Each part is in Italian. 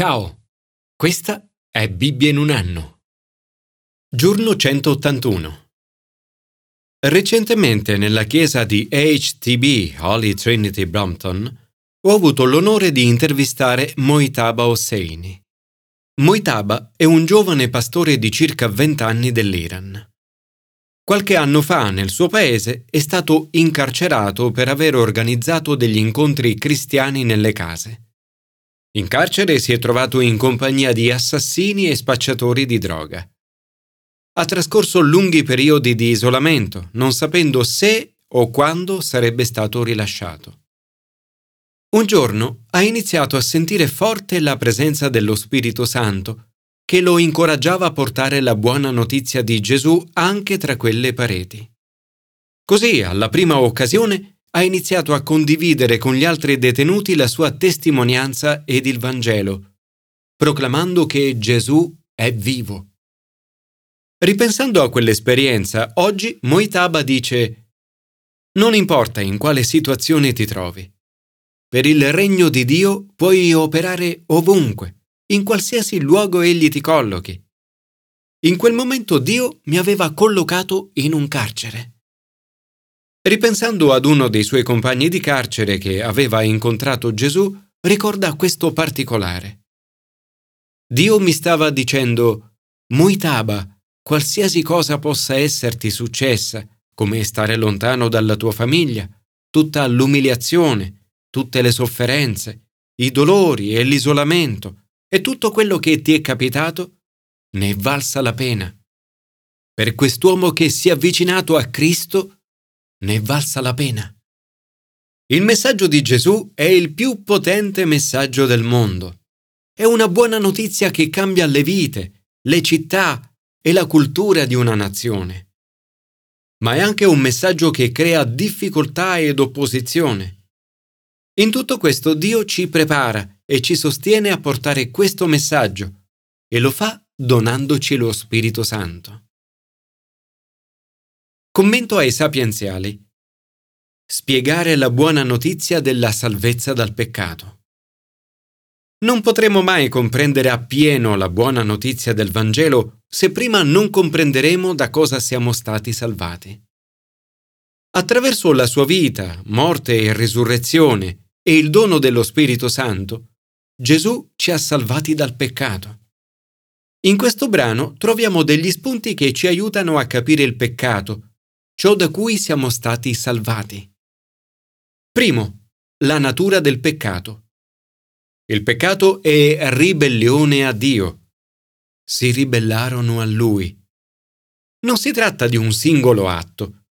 Ciao, questa è Bibbia in un anno. Giorno 181. Recentemente nella chiesa di HTB Holy Trinity Brompton ho avuto l'onore di intervistare Moitaba Hosseini. Moitaba è un giovane pastore di circa 20 anni dell'Iran. Qualche anno fa nel suo paese è stato incarcerato per aver organizzato degli incontri cristiani nelle case. In carcere si è trovato in compagnia di assassini e spacciatori di droga. Ha trascorso lunghi periodi di isolamento, non sapendo se o quando sarebbe stato rilasciato. Un giorno ha iniziato a sentire forte la presenza dello Spirito Santo, che lo incoraggiava a portare la buona notizia di Gesù anche tra quelle pareti. Così, alla prima occasione, ha iniziato a condividere con gli altri detenuti la sua testimonianza ed il Vangelo, proclamando che Gesù è vivo. Ripensando a quell'esperienza, oggi Moitaba dice Non importa in quale situazione ti trovi. Per il regno di Dio puoi operare ovunque, in qualsiasi luogo egli ti collochi. In quel momento Dio mi aveva collocato in un carcere. Ripensando ad uno dei suoi compagni di carcere che aveva incontrato Gesù, ricorda questo particolare. Dio mi stava dicendo, Muitaba, qualsiasi cosa possa esserti successa, come stare lontano dalla tua famiglia, tutta l'umiliazione, tutte le sofferenze, i dolori e l'isolamento e tutto quello che ti è capitato, ne è valsa la pena. Per quest'uomo che si è avvicinato a Cristo, ne è valsa la pena. Il messaggio di Gesù è il più potente messaggio del mondo. È una buona notizia che cambia le vite, le città e la cultura di una nazione. Ma è anche un messaggio che crea difficoltà ed opposizione. In tutto questo Dio ci prepara e ci sostiene a portare questo messaggio e lo fa donandoci lo Spirito Santo. Commento ai sapienziali. Spiegare la buona notizia della salvezza dal peccato. Non potremo mai comprendere appieno la buona notizia del Vangelo se prima non comprenderemo da cosa siamo stati salvati. Attraverso la sua vita, morte e risurrezione e il dono dello Spirito Santo, Gesù ci ha salvati dal peccato. In questo brano troviamo degli spunti che ci aiutano a capire il peccato ciò da cui siamo stati salvati. Primo, la natura del peccato. Il peccato è ribellione a Dio. Si ribellarono a Lui. Non si tratta di un singolo atto.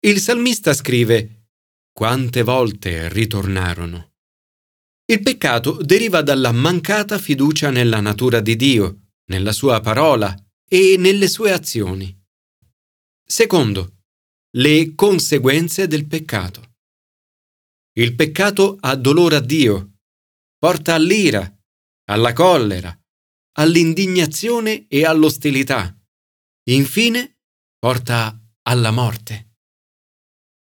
Il salmista scrive quante volte ritornarono. Il peccato deriva dalla mancata fiducia nella natura di Dio, nella sua parola e nelle sue azioni. Secondo, le conseguenze del peccato. Il peccato ha dolore a Dio, porta all'ira, alla collera, all'indignazione e all'ostilità. Infine, porta alla morte.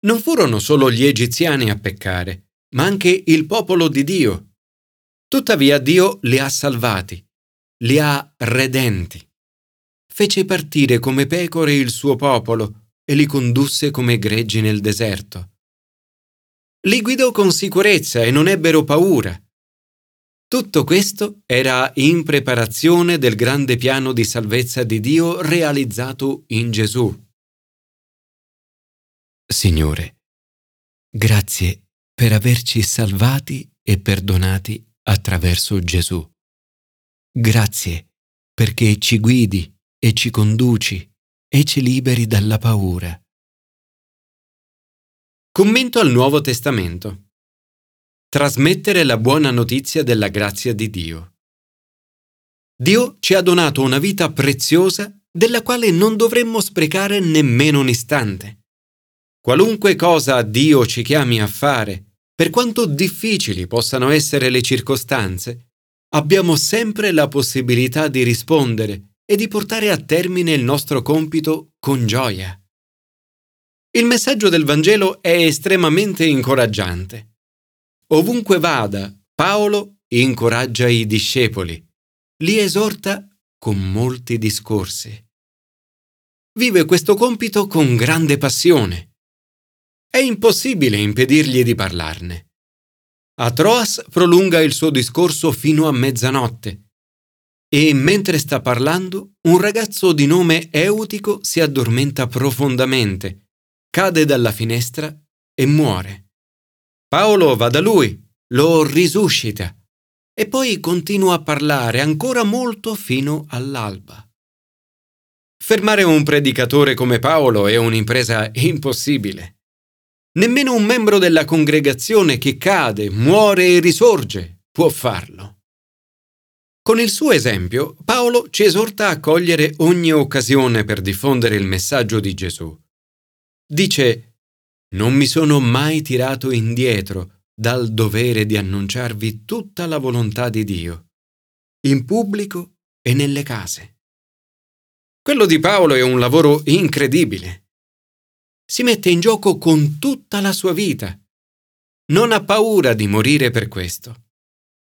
Non furono solo gli egiziani a peccare, ma anche il popolo di Dio. Tuttavia Dio li ha salvati, li ha redenti. Fece partire come pecore il suo popolo e li condusse come greggi nel deserto. Li guidò con sicurezza e non ebbero paura. Tutto questo era in preparazione del grande piano di salvezza di Dio realizzato in Gesù. Signore, grazie per averci salvati e perdonati attraverso Gesù. Grazie perché ci guidi e ci conduci e ci liberi dalla paura. Commento al Nuovo Testamento. Trasmettere la buona notizia della grazia di Dio. Dio ci ha donato una vita preziosa della quale non dovremmo sprecare nemmeno un istante. Qualunque cosa Dio ci chiami a fare, per quanto difficili possano essere le circostanze, abbiamo sempre la possibilità di rispondere e di portare a termine il nostro compito con gioia. Il messaggio del Vangelo è estremamente incoraggiante. Ovunque vada, Paolo incoraggia i discepoli. li esorta con molti discorsi. Vive questo compito con grande passione. È impossibile impedirgli di parlarne. A Troas prolunga il suo discorso fino a mezzanotte e mentre sta parlando un ragazzo di nome Eutico si addormenta profondamente, cade dalla finestra e muore. Paolo va da lui, lo risuscita e poi continua a parlare ancora molto fino all'alba. Fermare un predicatore come Paolo è un'impresa impossibile. Nemmeno un membro della congregazione che cade, muore e risorge può farlo. Con il suo esempio, Paolo ci esorta a cogliere ogni occasione per diffondere il messaggio di Gesù. Dice, Non mi sono mai tirato indietro dal dovere di annunciarvi tutta la volontà di Dio, in pubblico e nelle case. Quello di Paolo è un lavoro incredibile. Si mette in gioco con tutta la sua vita. Non ha paura di morire per questo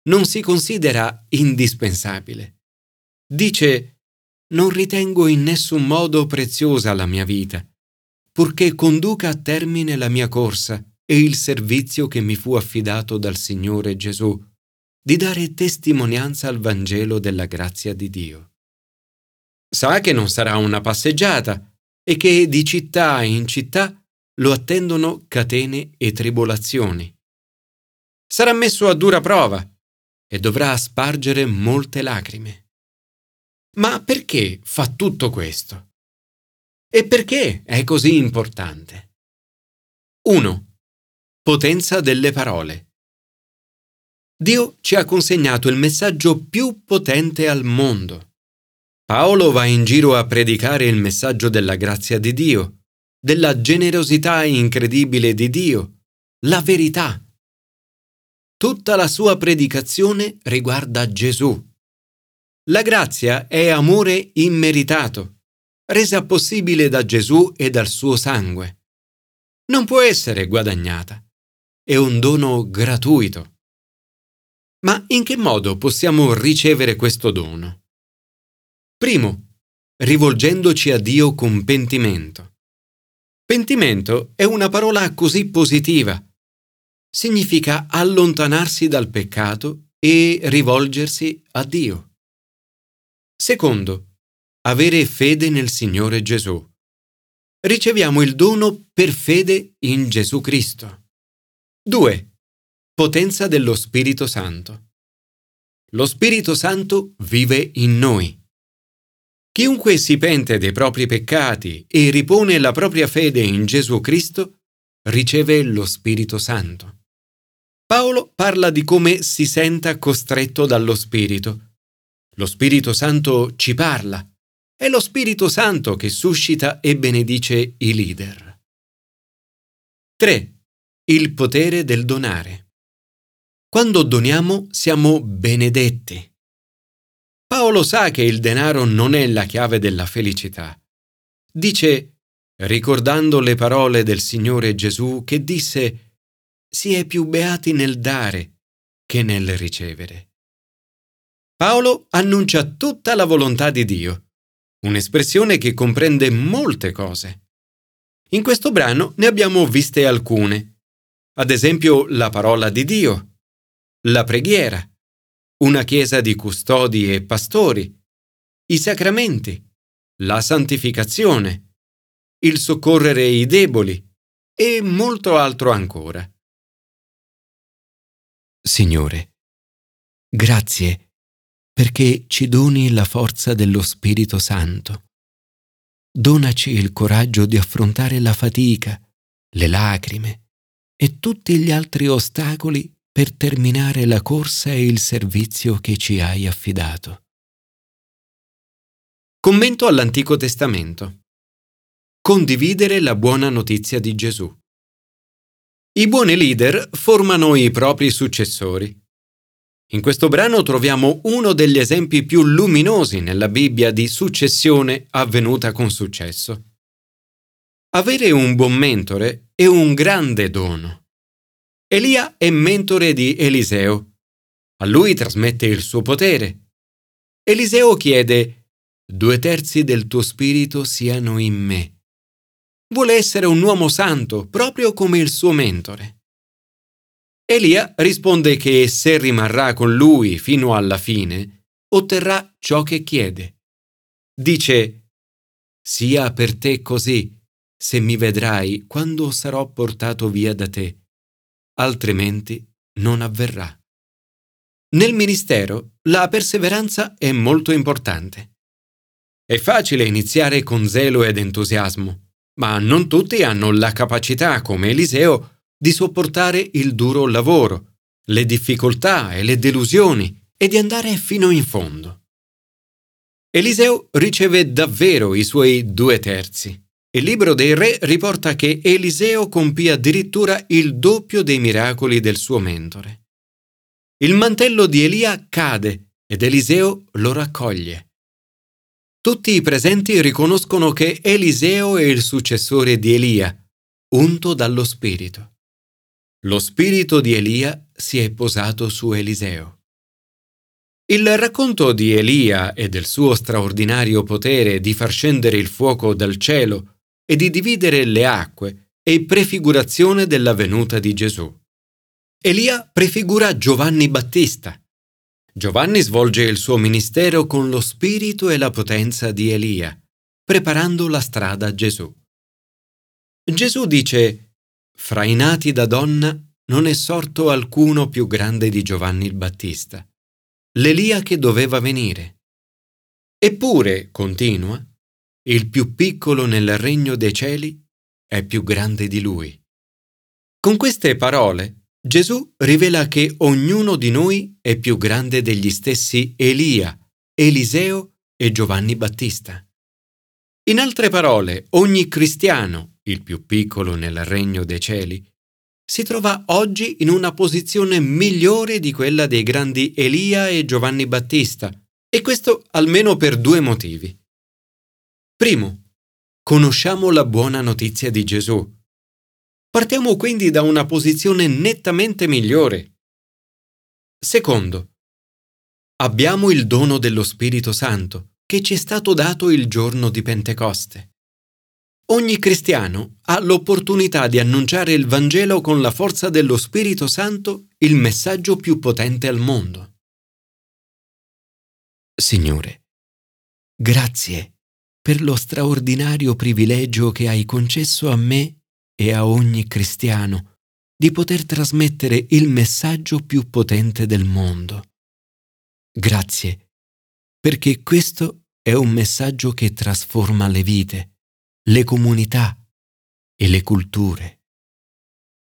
non si considera indispensabile. Dice, non ritengo in nessun modo preziosa la mia vita, purché conduca a termine la mia corsa e il servizio che mi fu affidato dal Signore Gesù, di dare testimonianza al Vangelo della grazia di Dio. Sa che non sarà una passeggiata e che di città in città lo attendono catene e tribolazioni. Sarà messo a dura prova e dovrà spargere molte lacrime. Ma perché fa tutto questo? E perché è così importante? 1. Potenza delle parole. Dio ci ha consegnato il messaggio più potente al mondo. Paolo va in giro a predicare il messaggio della grazia di Dio, della generosità incredibile di Dio, la verità Tutta la sua predicazione riguarda Gesù. La grazia è amore immeritato, resa possibile da Gesù e dal suo sangue. Non può essere guadagnata. È un dono gratuito. Ma in che modo possiamo ricevere questo dono? Primo, rivolgendoci a Dio con pentimento. Pentimento è una parola così positiva significa allontanarsi dal peccato e rivolgersi a Dio. Secondo, avere fede nel Signore Gesù. Riceviamo il dono per fede in Gesù Cristo. 2. Potenza dello Spirito Santo. Lo Spirito Santo vive in noi. Chiunque si pente dei propri peccati e ripone la propria fede in Gesù Cristo, riceve lo Spirito Santo. Paolo parla di come si senta costretto dallo Spirito. Lo Spirito Santo ci parla. È lo Spirito Santo che suscita e benedice i leader. 3. Il potere del donare. Quando doniamo siamo benedetti. Paolo sa che il denaro non è la chiave della felicità. Dice, ricordando le parole del Signore Gesù che disse si è più beati nel dare che nel ricevere. Paolo annuncia tutta la volontà di Dio, un'espressione che comprende molte cose. In questo brano ne abbiamo viste alcune, ad esempio la parola di Dio, la preghiera, una chiesa di custodi e pastori, i sacramenti, la santificazione, il soccorrere i deboli e molto altro ancora. Signore, grazie perché ci doni la forza dello Spirito Santo. Donaci il coraggio di affrontare la fatica, le lacrime e tutti gli altri ostacoli per terminare la corsa e il servizio che ci hai affidato. Commento all'Antico Testamento. Condividere la buona notizia di Gesù. I buoni leader formano i propri successori. In questo brano troviamo uno degli esempi più luminosi nella Bibbia di successione avvenuta con successo. Avere un buon mentore è un grande dono. Elia è mentore di Eliseo. A lui trasmette il suo potere. Eliseo chiede due terzi del tuo spirito siano in me. Vuole essere un uomo santo, proprio come il suo mentore. Elia risponde che se rimarrà con lui fino alla fine, otterrà ciò che chiede. Dice, sia per te così, se mi vedrai quando sarò portato via da te, altrimenti non avverrà. Nel ministero la perseveranza è molto importante. È facile iniziare con zelo ed entusiasmo, ma non tutti hanno la capacità, come Eliseo, di sopportare il duro lavoro, le difficoltà e le delusioni e di andare fino in fondo. Eliseo riceve davvero i suoi due terzi. Il libro dei re riporta che Eliseo compì addirittura il doppio dei miracoli del suo mentore. Il mantello di Elia cade ed Eliseo lo raccoglie. Tutti i presenti riconoscono che Eliseo è il successore di Elia, unto dallo Spirito. Lo spirito di Elia si è posato su Eliseo. Il racconto di Elia e del suo straordinario potere di far scendere il fuoco dal cielo e di dividere le acque è prefigurazione della venuta di Gesù. Elia prefigura Giovanni Battista. Giovanni svolge il suo ministero con lo spirito e la potenza di Elia, preparando la strada a Gesù. Gesù dice fra i nati da donna non è sorto alcuno più grande di Giovanni il Battista, l'Elia che doveva venire. Eppure, continua, il più piccolo nel regno dei cieli è più grande di lui. Con queste parole Gesù rivela che ognuno di noi è più grande degli stessi Elia, Eliseo e Giovanni Battista. In altre parole, ogni cristiano il più piccolo nel regno dei cieli, si trova oggi in una posizione migliore di quella dei grandi Elia e Giovanni Battista, e questo almeno per due motivi. Primo, conosciamo la buona notizia di Gesù. Partiamo quindi da una posizione nettamente migliore. Secondo, abbiamo il dono dello Spirito Santo che ci è stato dato il giorno di Pentecoste. Ogni cristiano ha l'opportunità di annunciare il Vangelo con la forza dello Spirito Santo, il messaggio più potente al mondo. Signore, grazie per lo straordinario privilegio che hai concesso a me e a ogni cristiano di poter trasmettere il messaggio più potente del mondo. Grazie, perché questo è un messaggio che trasforma le vite le comunità e le culture.